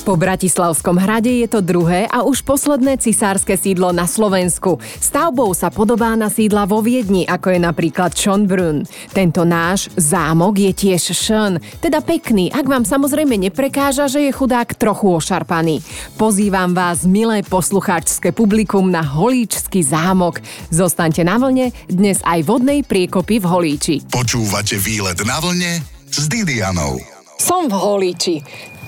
Po Bratislavskom hrade je to druhé a už posledné cisárske sídlo na Slovensku. Stavbou sa podobá na sídla vo Viedni, ako je napríklad Schönbrunn. Tento náš zámok je tiež šön, teda pekný, ak vám samozrejme neprekáža, že je chudák trochu ošarpaný. Pozývam vás, milé poslucháčské publikum, na Holíčský zámok. Zostaňte na vlne, dnes aj vodnej priekopy v Holíči. Počúvate výlet na vlne s Didianou. Som v Holíči.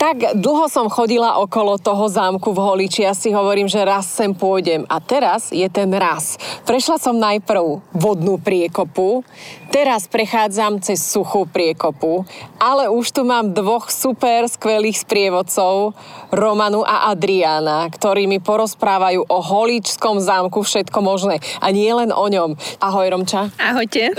Tak dlho som chodila okolo toho zámku v Holiči a si hovorím, že raz sem pôjdem. A teraz je ten raz. Prešla som najprv vodnú priekopu, teraz prechádzam cez suchú priekopu, ale už tu mám dvoch super skvelých sprievodcov, Romanu a Adriana, ktorí mi porozprávajú o Holičskom zámku všetko možné. A nie len o ňom. Ahoj Romča. Ahojte.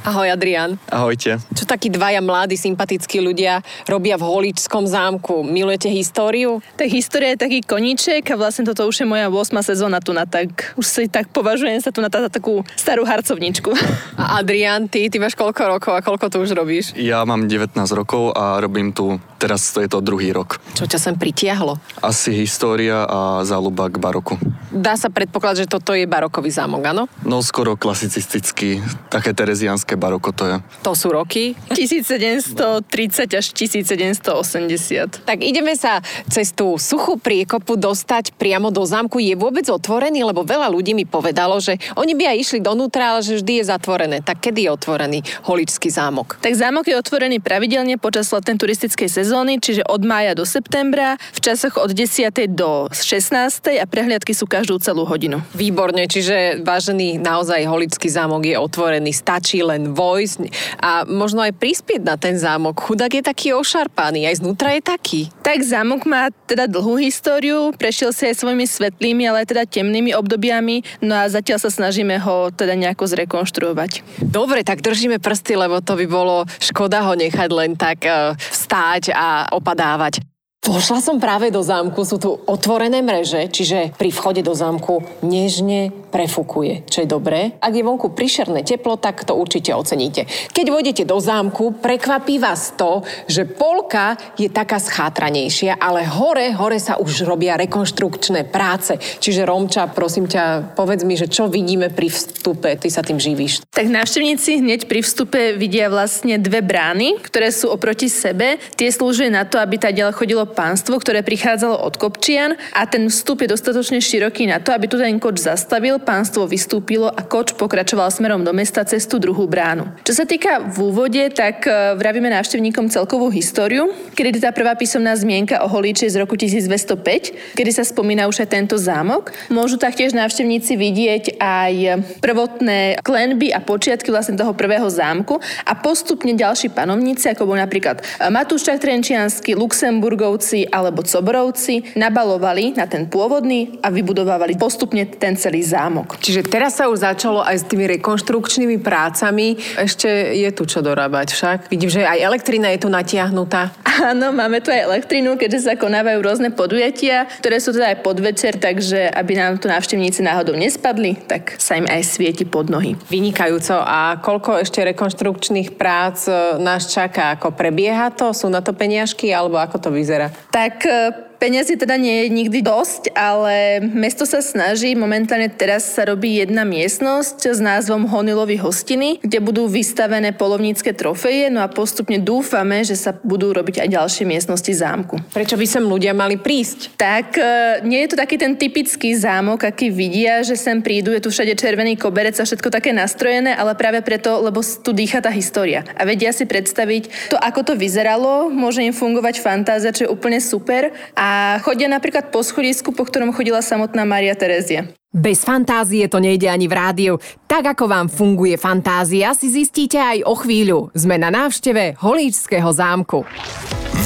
Ahoj Adrian. Ahojte. Čo takí dvaja mladí, sympatickí ľudia robia v Holičskom zámku? Milujete históriu? Tak história je taký koníček a vlastne toto už je moja 8 sezóna tu na tak. Už si tak považujem sa tu na tá, takú starú harcovničku. A Adrian, ty, ty máš koľko rokov a koľko tu už robíš? Ja mám 19 rokov a robím tu, teraz to je to druhý rok. Čo ťa sem pritiahlo? Asi história a záľuba k baroku. Dá sa predpokladať, že toto je barokový zámok, áno? No skoro klasicistický, také terezianské baroko to je. To sú roky? 1730 až 1780. Tak ideme sa cez tú suchú priekopu dostať priamo do zámku. Je vôbec otvorený? Lebo veľa ľudí mi povedalo, že oni by aj išli donútra, ale že vždy je zatvorené. Tak kedy je otvorený Holičský zámok? Tak zámok je otvorený pravidelne počas letnej turistickej sezóny, čiže od mája do septembra, v časoch od 10. do 16. a prehliadky sú každú celú hodinu. Výborne, čiže vážený naozaj Holičský zámok je otvorený, stačí len vojsť a možno aj prispieť na ten zámok. Chudák je taký ošarpaný, aj znútra je taký. Tak zámok má teda dlhú históriu, prešiel si aj svojimi svetlými, ale aj teda temnými obdobiami, no a zatiaľ sa snažíme ho teda nejako zrekonštruovať. Dobre, tak držíme prsty, lebo to by bolo škoda ho nechať len tak uh, vstáť a opadávať. Vošla som práve do zámku, sú tu otvorené mreže, čiže pri vchode do zámku nežne prefukuje, čo je dobré. Ak je vonku prišerné teplo, tak to určite oceníte. Keď vôjdete do zámku, prekvapí vás to, že polka je taká schátranejšia, ale hore, hore sa už robia rekonštrukčné práce. Čiže Romča, prosím ťa, povedz mi, že čo vidíme pri vstupe, ty sa tým živíš. Tak návštevníci hneď pri vstupe vidia vlastne dve brány, ktoré sú oproti sebe. Tie slúžia na to, aby tá ďalej chodilo pánstvo, ktoré prichádzalo od Kopčian a ten vstup je dostatočne široký na to, aby tu ten koč zastavil, pánstvo vystúpilo a koč pokračoval smerom do mesta cez tú druhú bránu. Čo sa týka v úvode, tak e, vravíme návštevníkom celkovú históriu, kedy tá prvá písomná zmienka o Holíči z roku 1205, kedy sa spomína už aj tento zámok. Môžu taktiež návštevníci vidieť aj prvotné klenby a počiatky vlastne toho prvého zámku a postupne ďalší panovníci, ako bol napríklad Matúščak Trenčiansky, Luxemburgov, Štúrovci alebo Coborovci nabalovali na ten pôvodný a vybudovávali postupne ten celý zámok. Čiže teraz sa už začalo aj s tými rekonštrukčnými prácami. Ešte je tu čo dorábať však. Vidím, že aj elektrina je tu natiahnutá. Áno, máme tu aj elektrinu, keďže sa konávajú rôzne podujatia, ktoré sú teda aj podvečer, takže aby nám tu návštevníci náhodou nespadli, tak sa im aj svieti pod nohy. Vynikajúco. A koľko ešte rekonštrukčných prác e, nás čaká? Ako prebieha to? Sú na to peniažky? Alebo ako to vyzerá? Tak e, Peniazy teda nie je nikdy dosť, ale mesto sa snaží. Momentálne teraz sa robí jedna miestnosť s názvom Honilovy hostiny, kde budú vystavené polovnícke trofeje, no a postupne dúfame, že sa budú robiť aj ďalšie miestnosti zámku. Prečo by sem ľudia mali prísť? Tak e, nie je to taký ten typický zámok, aký vidia, že sem prídu, je tu všade červený koberec a všetko také nastrojené, ale práve preto, lebo tu dýcha tá história. A vedia si predstaviť to, ako to vyzeralo, môže im fungovať fantázia, čo je úplne super. A a chodia napríklad po schodisku, po ktorom chodila samotná Maria Terezia. Bez fantázie to nejde ani v rádiu. Tak ako vám funguje fantázia, si zistíte aj o chvíľu. Sme na návšteve Holíčského zámku.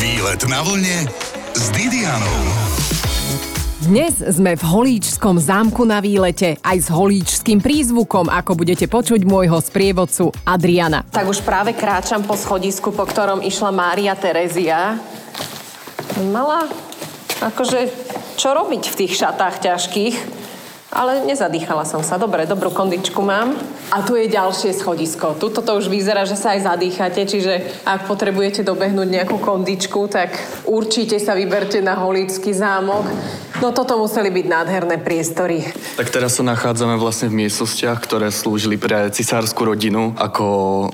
Výlet na vlne s Didianou. Dnes sme v Holíčskom zámku na výlete, aj s holíčským prízvukom, ako budete počuť môjho sprievodcu Adriana. Tak už práve kráčam po schodisku, po ktorom išla Mária Terezia. Mala akože, čo robiť v tých šatách ťažkých? Ale nezadýchala som sa. Dobre, dobrú kondičku mám. A tu je ďalšie schodisko. Tuto to už vyzerá, že sa aj zadýchate, čiže ak potrebujete dobehnúť nejakú kondičku, tak určite sa vyberte na Holíčský zámok. No toto museli byť nádherné priestory. Tak teraz sa nachádzame vlastne v miestnostiach, ktoré slúžili pre cisárskú rodinu ako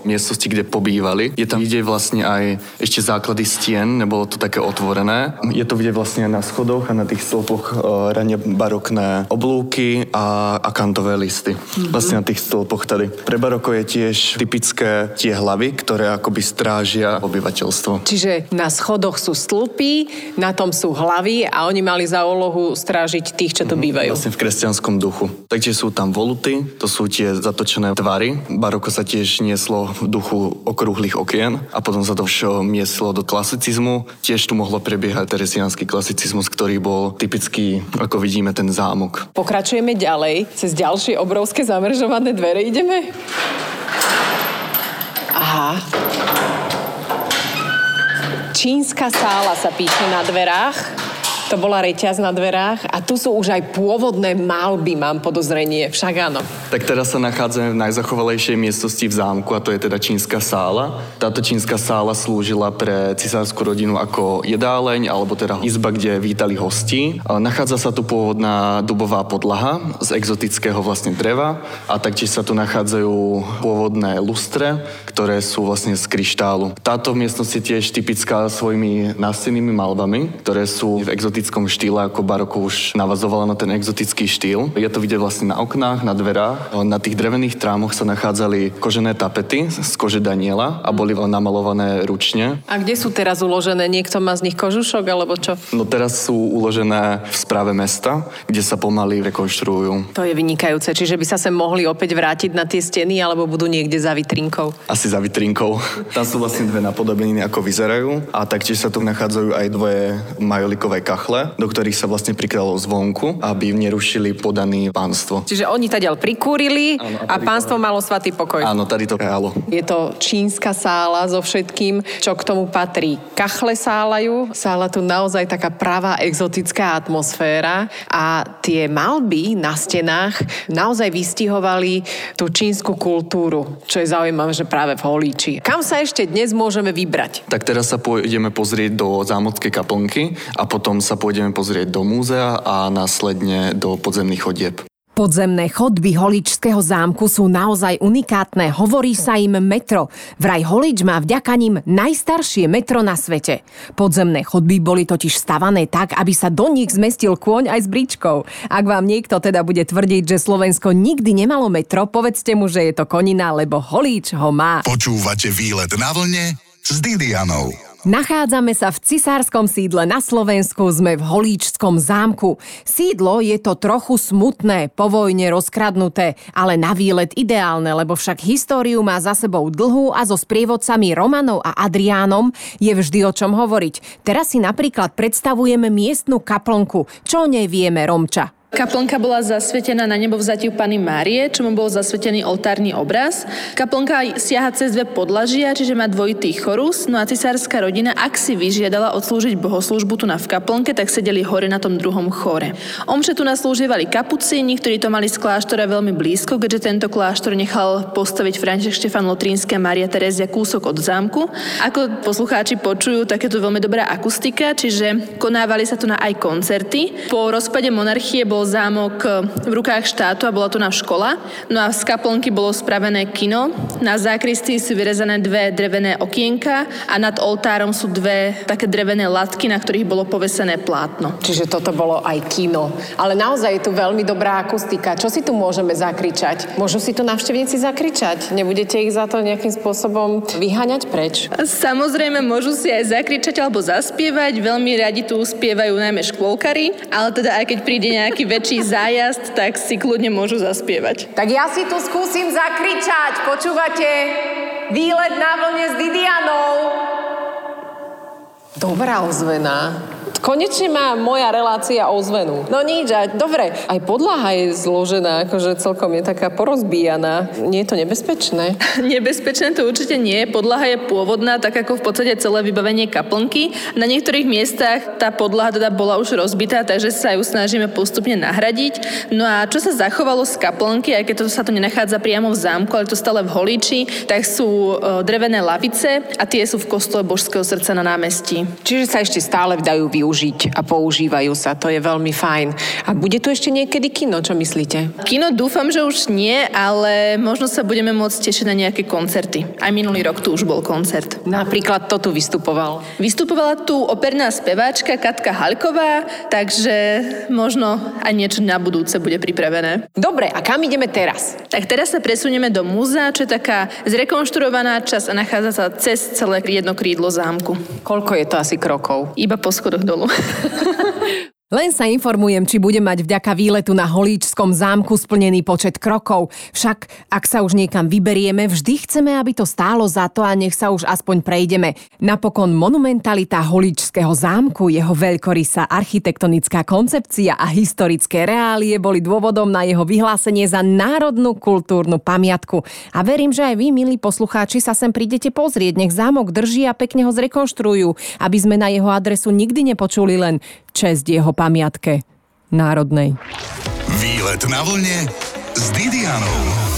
miestnosti, kde pobývali. Je tam vidieť vlastne aj ešte základy stien, nebolo to také otvorené. Je to vidieť vlastne na schodoch a na tých stĺpoch e, rane barokné oblúky a, a kantové listy. Mm-hmm. Vlastne na tých stĺpoch tady. Pre baroko je tiež typické tie hlavy, ktoré akoby strážia obyvateľstvo. Čiže na schodoch sú stĺpy, na tom sú hlavy a oni mali za úlohu strážiť tých, čo tu mm-hmm. bývajú. Vlastne v kresťanskom duchu. Takže sú tam voluty, to sú tie zatočené tvary. Baroko sa tiež nieslo v duchu okrúhlych okien a potom sa to všetko mieslo do klasicizmu. Tiež tu mohlo prebiehať teresiánsky klasicizmus, ktorý bol typický, ako vidíme, ten zámok. Pokračujeme ďalej. Cez ďalšie obrovské zamržované dvere ideme. Aha. Čínska sála sa píše na dverách. To bola reťaz na dverách a tu sú už aj pôvodné malby, mám podozrenie. Však áno. Tak teraz sa nachádzame v najzachovalejšej miestnosti v zámku a to je teda čínska sála. Táto čínska sála slúžila pre cisárskú rodinu ako jedáleň alebo teda izba, kde vítali hostí. Nachádza sa tu pôvodná dubová podlaha z exotického vlastne dreva a taktiež sa tu nachádzajú pôvodné lustre, ktoré sú vlastne z kryštálu. Táto miestnosť je tiež typická svojimi nástennými malbami, ktoré sú v exotickom exotickom štýle, ako baroko už navazovala na ten exotický štýl. Je to vidieť vlastne na oknách, na dverách. Na tých drevených trámoch sa nachádzali kožené tapety z kože Daniela a boli namalované ručne. A kde sú teraz uložené? Niekto má z nich kožušok alebo čo? No teraz sú uložené v správe mesta, kde sa pomaly rekonštruujú. To je vynikajúce. Čiže by sa sem mohli opäť vrátiť na tie steny alebo budú niekde za vitrinkou? Asi za vitrinkou. Tam sú vlastne dve napodobeniny, ako vyzerajú a taktiež sa tu nachádzajú aj dvoje majolikové kachle kachle, do ktorých sa vlastne prikrylo zvonku, aby nerušili podaný pánstvo. Čiže oni ďal prikúrili áno, a, a pánstvo to... malo svatý pokoj. Áno, tady to králo. Je to čínska sála so všetkým, čo k tomu patrí. Kachle sálajú, sála tu naozaj taká pravá exotická atmosféra a tie malby na stenách naozaj vystihovali tú čínsku kultúru, čo je zaujímavé, že práve v Holíči. Kam sa ešte dnes môžeme vybrať? Tak teraz sa pôjdeme pozrieť do zámockej kaplnky a potom sa pôjdeme pozrieť do múzea a následne do podzemných chodieb. Podzemné chodby Holičského zámku sú naozaj unikátne, hovorí sa im metro. Vraj Holič má vďaka ním najstaršie metro na svete. Podzemné chodby boli totiž stavané tak, aby sa do nich zmestil kôň aj s bričkou. Ak vám niekto teda bude tvrdiť, že Slovensko nikdy nemalo metro, povedzte mu, že je to konina, lebo Holíč ho má. Počúvate výlet na vlne s Didianou. Nachádzame sa v cisárskom sídle na Slovensku, sme v Holíčskom zámku. Sídlo je to trochu smutné, po vojne rozkradnuté, ale na výlet ideálne, lebo však históriu má za sebou dlhú a so sprievodcami Romanov a Adriánom je vždy o čom hovoriť. Teraz si napríklad predstavujeme miestnu kaplnku, čo o nej vieme Romča. Kaplnka bola zasvetená na nebo vzatiu Pany Márie, čomu bol zasvetený oltárny obraz. Kaplnka siaha cez dve podlažia, čiže má dvojitý chorus, no a cisárska rodina, ak si vyžiadala odslúžiť bohoslúžbu tu na v kaplnke, tak sedeli hore na tom druhom chore. Omše tu naslúžievali kapucíni, ktorí to mali z kláštora veľmi blízko, keďže tento kláštor nechal postaviť František Štefan Lotrínsky a Maria Terezia kúsok od zámku. Ako poslucháči počujú, takéto veľmi dobrá akustika, čiže konávali sa tu na aj koncerty. Po rozpade monarchie bol bol zámok v rukách štátu a bola tu na škola. No a z kaplnky bolo spravené kino. Na zákristii sú vyrezané dve drevené okienka a nad oltárom sú dve také drevené latky, na ktorých bolo povesené plátno. Čiže toto bolo aj kino. Ale naozaj je tu veľmi dobrá akustika. Čo si tu môžeme zakričať? Môžu si tu navštevníci zakričať? Nebudete ich za to nejakým spôsobom vyháňať preč? Samozrejme, môžu si aj zakričať alebo zaspievať. Veľmi radi tu spievajú najmä škôlkari, ale teda aj keď príde nejaký väčší zájazd, tak si kľudne môžu zaspievať. Tak ja si tu skúsim zakričať. Počúvate? Výlet na vlne s Didianou. Dobrá ozvena. Konečne má moja relácia ozvenu. No nič, a dobre, aj podlaha je zložená, akože celkom je taká porozbíjaná. Nie je to nebezpečné? Nebezpečné to určite nie. Podlaha je pôvodná, tak ako v podstate celé vybavenie kaplnky. Na niektorých miestach tá podlaha teda bola už rozbitá, takže sa ju snažíme postupne nahradiť. No a čo sa zachovalo z kaplnky, aj keď to sa to nenachádza priamo v zámku, ale to stále v Holíči, tak sú e, drevené lavice a tie sú v kostole Božského srdca na námestí. Čiže sa ešte stále dajú využiť a používajú sa, to je veľmi fajn. A bude tu ešte niekedy kino, čo myslíte? Kino dúfam, že už nie, ale možno sa budeme môcť tešiť na nejaké koncerty. Aj minulý rok tu už bol koncert. Napríklad to tu vystupoval. Vystupovala tu operná speváčka Katka Halková, takže možno aj niečo na budúce bude pripravené. Dobre, a kam ideme teraz? Tak teraz sa presunieme do múzea, čo je taká zrekonštruovaná časť a nachádza sa cez celé jedno krídlo zámku. Koľko je to asi krokov? Iba po schodoch も。Len sa informujem, či budem mať vďaka výletu na Holíčskom zámku splnený počet krokov. Však, ak sa už niekam vyberieme, vždy chceme, aby to stálo za to a nech sa už aspoň prejdeme. Napokon monumentalita Holíčského zámku, jeho veľkorysá architektonická koncepcia a historické reálie boli dôvodom na jeho vyhlásenie za národnú kultúrnu pamiatku. A verím, že aj vy, milí poslucháči, sa sem prídete pozrieť, nech zámok drží a pekne ho zrekonštruujú, aby sme na jeho adresu nikdy nepočuli len česť jeho pamiatke národnej. Výlet na vlne s Didianou.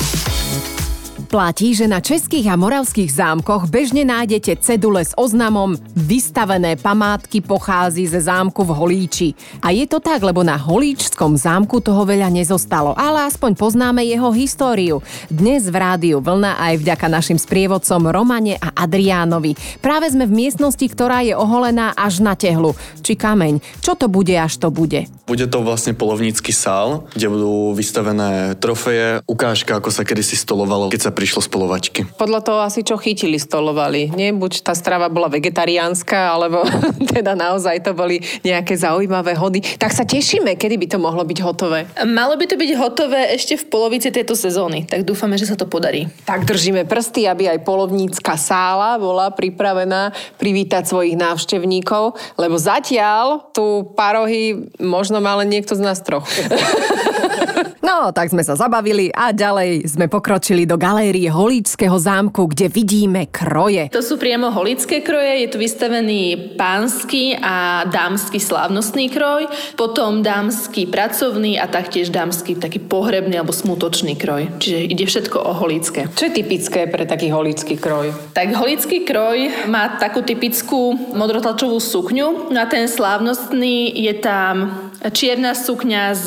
Platí, že na českých a moravských zámkoch bežne nájdete cedule s oznamom Vystavené památky pochází ze zámku v Holíči. A je to tak, lebo na Holíčskom zámku toho veľa nezostalo, ale aspoň poznáme jeho históriu. Dnes v rádiu Vlna aj vďaka našim sprievodcom Romane a Adriánovi. Práve sme v miestnosti, ktorá je oholená až na tehlu. Či kameň. Čo to bude, až to bude? Bude to vlastne polovnícky sál, kde budú vystavené trofeje, ukážka, ako sa kedysi stolovalo, keď sa prišlo z polovačky. Podľa toho asi čo chytili, stolovali. Nie, buď tá strava bola vegetariánska, alebo teda naozaj to boli nejaké zaujímavé hody. Tak sa tešíme, kedy by to mohlo byť hotové. Malo by to byť hotové ešte v polovici tejto sezóny, tak dúfame, že sa to podarí. Tak držíme prsty, aby aj polovnícka sála bola pripravená privítať svojich návštevníkov, lebo zatiaľ tu parohy možno má len niekto z nás troch. No, tak sme sa zabavili a ďalej sme pokročili do galérie Holíčského zámku, kde vidíme kroje. To sú priamo holické kroje, je tu vystavený pánsky a dámsky slávnostný kroj, potom dámsky pracovný a taktiež dámsky taký pohrebný alebo smutočný kroj. Čiže ide všetko o holícké. Čo je typické pre taký holícky kroj? Tak holický kroj má takú typickú modrotlačovú sukňu, na ten slávnostný je tam čierna sukňa s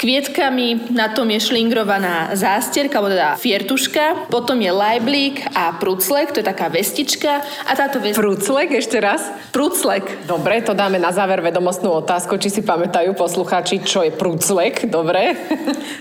kvietkami, na tom je šlingrovaná zástierka, alebo teda fiertuška, potom je lajblík a pruclek, to je taká vestička a táto vestička... Pruclek ešte raz? Pruclek. Dobre, to dáme na záver vedomostnú otázku, či si pamätajú poslucháči, čo je pruclek, dobre?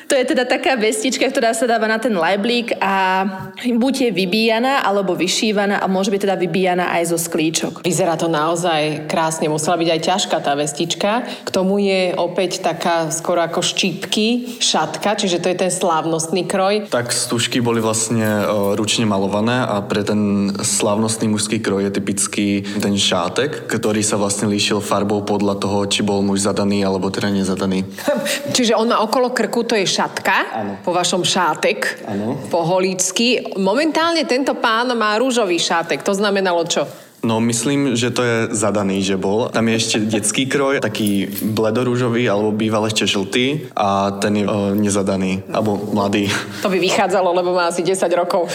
To je teda taká vestička, ktorá sa dáva na ten lajblík a buď je vybíjaná, alebo vyšívaná a môže byť teda vybíjaná aj zo sklíčok. Vyzerá to naozaj krásne, musela byť aj ťažká tá vestička. K tomu je opäť taká skoro ako štípky, šatka, čiže to je ten slávnostný kroj. Tak stužky boli vlastne e, ručne malované a pre ten slávnostný mužský kroj je typický ten šátek, ktorý sa vlastne líšil farbou podľa toho, či bol muž zadaný alebo teda nezadaný. Čiže on má okolo krku, to je šatka, Áno. po vašom šátek, Áno. po holícky. Momentálne tento pán má rúžový šátek, to znamenalo čo? No myslím, že to je zadaný, že bol. Tam je ešte detský kroj, taký bledorúžový alebo býval ešte žltý a ten je o, nezadaný, alebo mladý. To by vychádzalo, lebo má asi 10 rokov.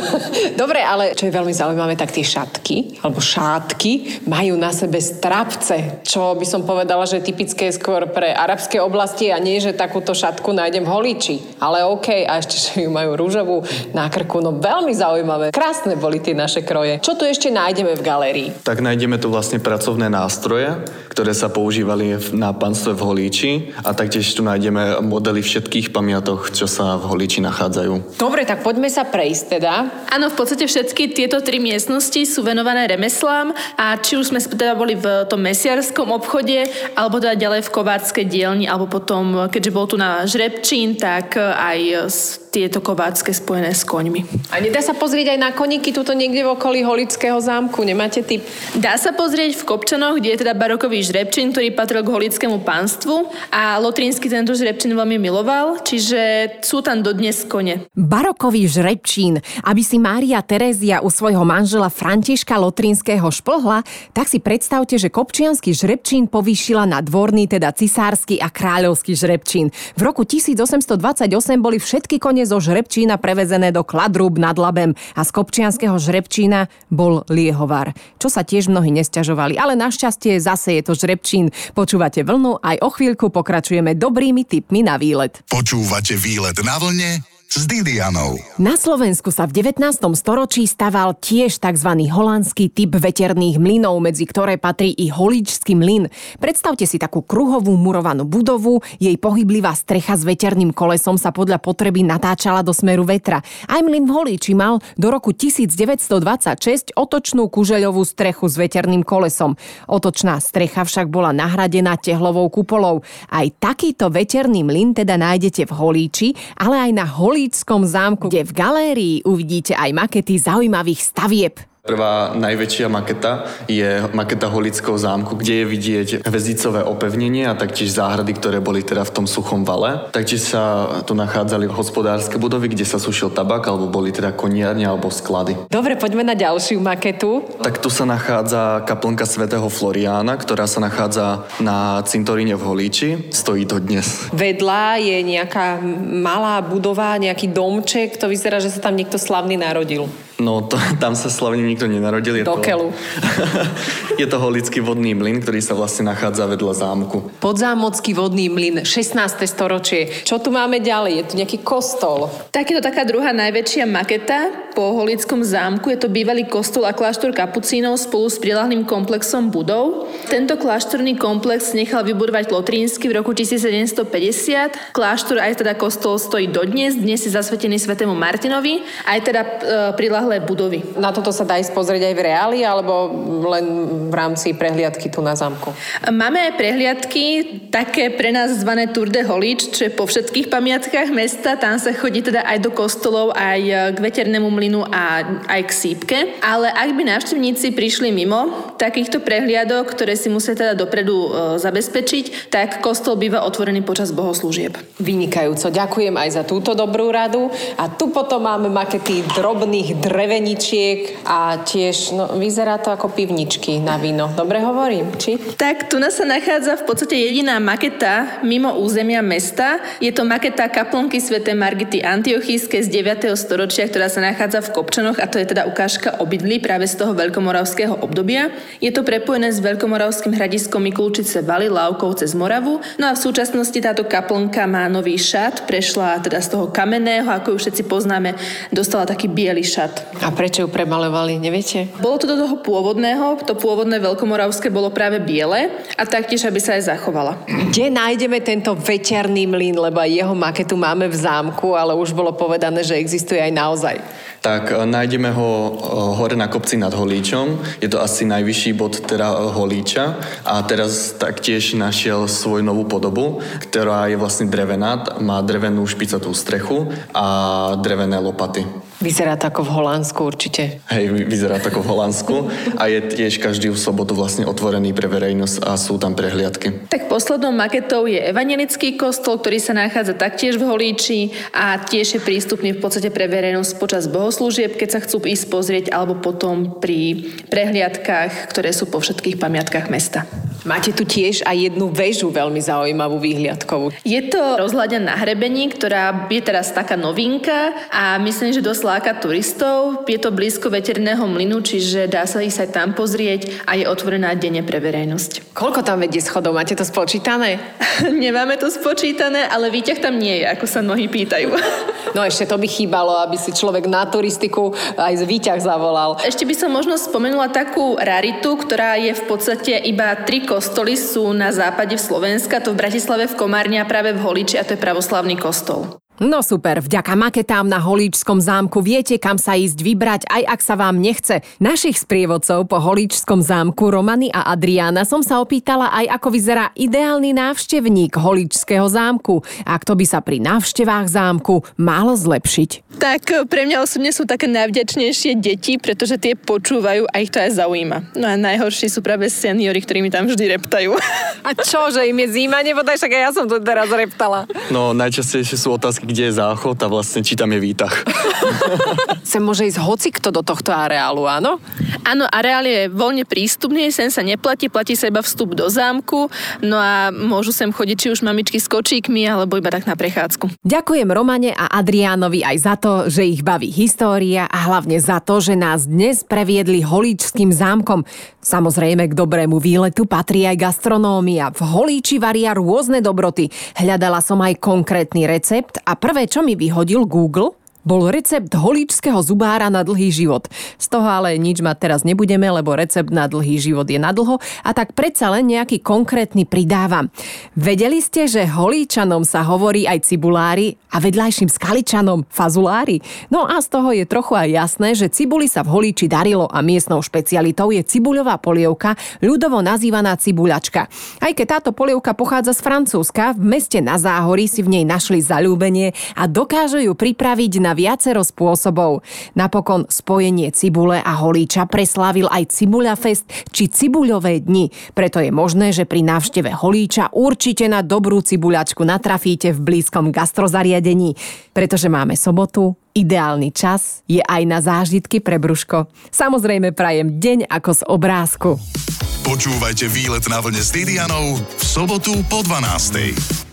Dobre, ale čo je veľmi zaujímavé, tak tie šatky, alebo šátky, majú na sebe strapce, čo by som povedala, že je typické skôr pre arabské oblasti a nie, že takúto šatku nájdem v holíči. Ale OK, a ešte, že ju majú rúžovú na krku, no veľmi zaujímavé. Krásne boli tie naše kroje. Čo tu ešte nájdeme v galérii? Tak nájdeme tu vlastne pracovné nástroje, ktoré sa používali na panstve v Holíči a taktiež tu nájdeme modely všetkých pamiatok, čo sa v Holíči nachádzajú. Dobre, tak poďme sa prejsť teda. Áno, v podstate všetky tieto tri miestnosti sú venované remeslám a či už sme teda boli v tom mesiarskom obchode, alebo teda ďalej v kováckej dielni, alebo potom, keďže bol tu na žrebčín, tak aj s tieto kovácké spojené s koňmi. A nedá sa pozrieť aj na koníky tuto niekde v okolí Holického zámku? Nemáte typ? Dá sa pozrieť v Kopčanoch, kde je teda barokový žrebčín, ktorý patril k holickému pánstvu a Lotrínsky tento žrebčín veľmi miloval, čiže sú tam dodnes kone. Barokový žrebčín. Aby si Mária Terézia u svojho manžela Františka Lotrínskeho šplhla, tak si predstavte, že kopčiansky žrebčín povýšila na dvorný, teda cisársky a kráľovský žrebčín. V roku 1828 boli všetky kone zo žrebčína prevezené do Kladrúb nad Labem a z kopčianského žrebčína bol liehovar. Čo sa tiež mnohí nesťažovali, ale našťastie zase je to žrebčín. Počúvate vlnu, aj o chvíľku pokračujeme dobrými tipmi na výlet. Počúvate výlet na vlne s Didianou. Na Slovensku sa v 19. storočí staval tiež tzv. holandský typ veterných mlynov, medzi ktoré patrí i holíčský mlyn. Predstavte si takú kruhovú murovanú budovu, jej pohyblivá strecha s veterným kolesom sa podľa potreby natáčala do smeru vetra. Aj mlyn v Holíči mal do roku 1926 otočnú kužeľovú strechu s veterným kolesom. Otočná strecha však bola nahradená tehlovou kupolou. Aj takýto veterný mlyn teda nájdete v Holíči, ale aj na Holíči Holíckom zámku, kde v galérii uvidíte aj makety zaujímavých stavieb. Prvá najväčšia maketa je maketa Holického zámku, kde je vidieť hvezdicové opevnenie a taktiež záhrady, ktoré boli teda v tom suchom vale. Taktiež sa tu nachádzali hospodárske budovy, kde sa sušil tabak, alebo boli teda koniarne alebo sklady. Dobre, poďme na ďalšiu maketu. Tak tu sa nachádza kaplnka svätého Floriána, ktorá sa nachádza na cintoríne v Holíči. Stojí to dnes. Vedľa je nejaká malá budova, nejaký domček, to vyzerá, že sa tam niekto slavný narodil. No, to, tam sa slavne nikto nenarodil. Je Do to, keľu. je to holický vodný mlyn, ktorý sa vlastne nachádza vedľa zámku. Podzámocký vodný mlyn, 16. storočie. Čo tu máme ďalej? Je tu nejaký kostol. Tak je to taká druhá najväčšia maketa po Holickom zámku. Je to bývalý kostol a kláštor kapucínov spolu s prilahlým komplexom budov. Tento kláštorný komplex nechal vybudovať Lotrínsky v roku 1750. Kláštor aj teda kostol stojí dodnes. Dnes je zasvetený svetému Martinovi. Aj teda e, prilahlé budovy. Na toto sa dá ísť pozrieť aj v reáli, alebo len v rámci prehliadky tu na zámku? Máme aj prehliadky, také pre nás zvané Tour de Holič, čo je po všetkých pamiatkách mesta. Tam sa chodí teda aj do kostolov, aj k veternému mlynu a aj k sípke. Ale ak by návštevníci prišli mimo takýchto prehliadok, ktoré si musia teda dopredu e, zabezpečiť, tak kostol býva otvorený počas bohoslúžieb. Vynikajúco. Ďakujem aj za túto dobrú radu. A tu potom máme makety drobných dreveničiek a tiež, no, vyzerá to ako pivničky na víno. Dobre hovorím, či? Tak tu nás sa nachádza v podstate jediná maketa mimo územia mesta. Je to maketa kaplnky svätej Margity Antiochíske z 9. storočia, ktorá sa nachádza v Kopčanoch a to je teda ukážka obydlí práve z toho veľkomoravského obdobia. Je to prepojené s veľkomoravským hradiskom Mikulčice Vali, Lávkov cez Moravu. No a v súčasnosti táto kaplnka má nový šat, prešla teda z toho kamenného, ako ju všetci poznáme, dostala taký biely šat. A prečo ju premalovali, neviete? Bolo to do toho pôvodného, to pôvodné veľkomoravské bolo práve biele a taktiež, aby sa aj zachovala. Kde nájdeme tento veterný mlyn, lebo aj jeho maketu máme v zámku, ale už bolo povedané, že existuje aj naozaj. Tak e, nájdeme ho e, hore na kopci nad Holíčom. Je to asi najvyšší bod teda e, Holíča a teraz taktiež našiel svoju novú podobu, ktorá je vlastne drevená, má drevenú špicatú strechu a drevené lopaty. Vyzerá to ako v Holandsku určite. Hej, vy- vyzerá to ako v Holandsku a je tiež každý v sobotu vlastne otvorený pre verejnosť a sú tam prehliadky. Tak poslednou maketou je evangelický kostol, ktorý sa nachádza taktiež v Holíči a tiež je prístupný v podstate pre verejnosť počas bohoslúžieb, keď sa chcú ísť pozrieť, alebo potom pri prehliadkách, ktoré sú po všetkých pamiatkách mesta. Máte tu tiež aj jednu väžu veľmi zaujímavú výhliadkovú. Je to rozhľadia na hrebení, ktorá je teraz taká novinka a myslím, že dosť láka turistov. Je to blízko veterného mlynu, čiže dá sa ísť aj tam pozrieť a je otvorená denne pre verejnosť. Koľko tam vedie schodov? Máte to spočítané? Nemáme to spočítané, ale výťah tam nie je, ako sa mnohí pýtajú. No ešte to by chýbalo, aby si človek na turistiku aj z výťah zavolal. Ešte by som možno spomenula takú raritu, ktorá je v podstate iba tri kostoly sú na západe v Slovenska, to v Bratislave v Komárne a práve v Holiči a to je pravoslavný kostol. No super, vďaka maketám na Holíčskom zámku viete, kam sa ísť vybrať, aj ak sa vám nechce. Našich sprievodcov po Holíčskom zámku Romany a Adriana som sa opýtala aj ako vyzerá ideálny návštevník Holíčského zámku a kto by sa pri návštevách zámku malo zlepšiť. Tak e, pre mňa osobne sú také najvďačnejšie deti, pretože tie počúvajú a ich to aj zaujíma. No a najhorší sú práve seniory, ktorí mi tam vždy reptajú. A čo, že im je zima? Nebodaj, však aj ja som tu teraz reptala. No najčastejšie sú otázky, kde je záchod a vlastne či tam je výtah. Sem môže ísť hoci kto do tohto areálu, áno? Áno, areál je voľne prístupný, sem sa neplatí, platí sa iba vstup do zámku, no a môžu sem chodiť či už mamičky s kočíkmi, alebo iba tak na prechádzku. Ďakujem Romane a Adriánovi aj za to, že ich baví história a hlavne za to, že nás dnes previedli Holíčským zámkom. Samozrejme, k dobrému výletu patrí aj gastronómia. V Holíči varia rôzne dobroty. Hľadala som aj konkrétny recept a prvé, čo mi vyhodil Google, bol recept holíčského zubára na dlhý život. Z toho ale nič mať teraz nebudeme, lebo recept na dlhý život je na dlho a tak predsa len nejaký konkrétny pridávam. Vedeli ste, že holíčanom sa hovorí aj cibulári a vedľajším skaličanom fazulári? No a z toho je trochu aj jasné, že cibuli sa v holíči darilo a miestnou špecialitou je cibuľová polievka, ľudovo nazývaná cibuľačka. Aj keď táto polievka pochádza z Francúzska, v meste na Záhorí si v nej našli zalúbenie a dokážu ju pripraviť na na viacero spôsobov. Napokon spojenie cibule a holíča preslávil aj Cibuľa Fest či Cibuľové dni. Preto je možné, že pri návšteve holíča určite na dobrú cibuľačku natrafíte v blízkom gastrozariadení. Pretože máme sobotu, ideálny čas je aj na zážitky pre brúško. Samozrejme prajem deň ako z obrázku. Počúvajte výlet na vlne s Didianou v sobotu po 12.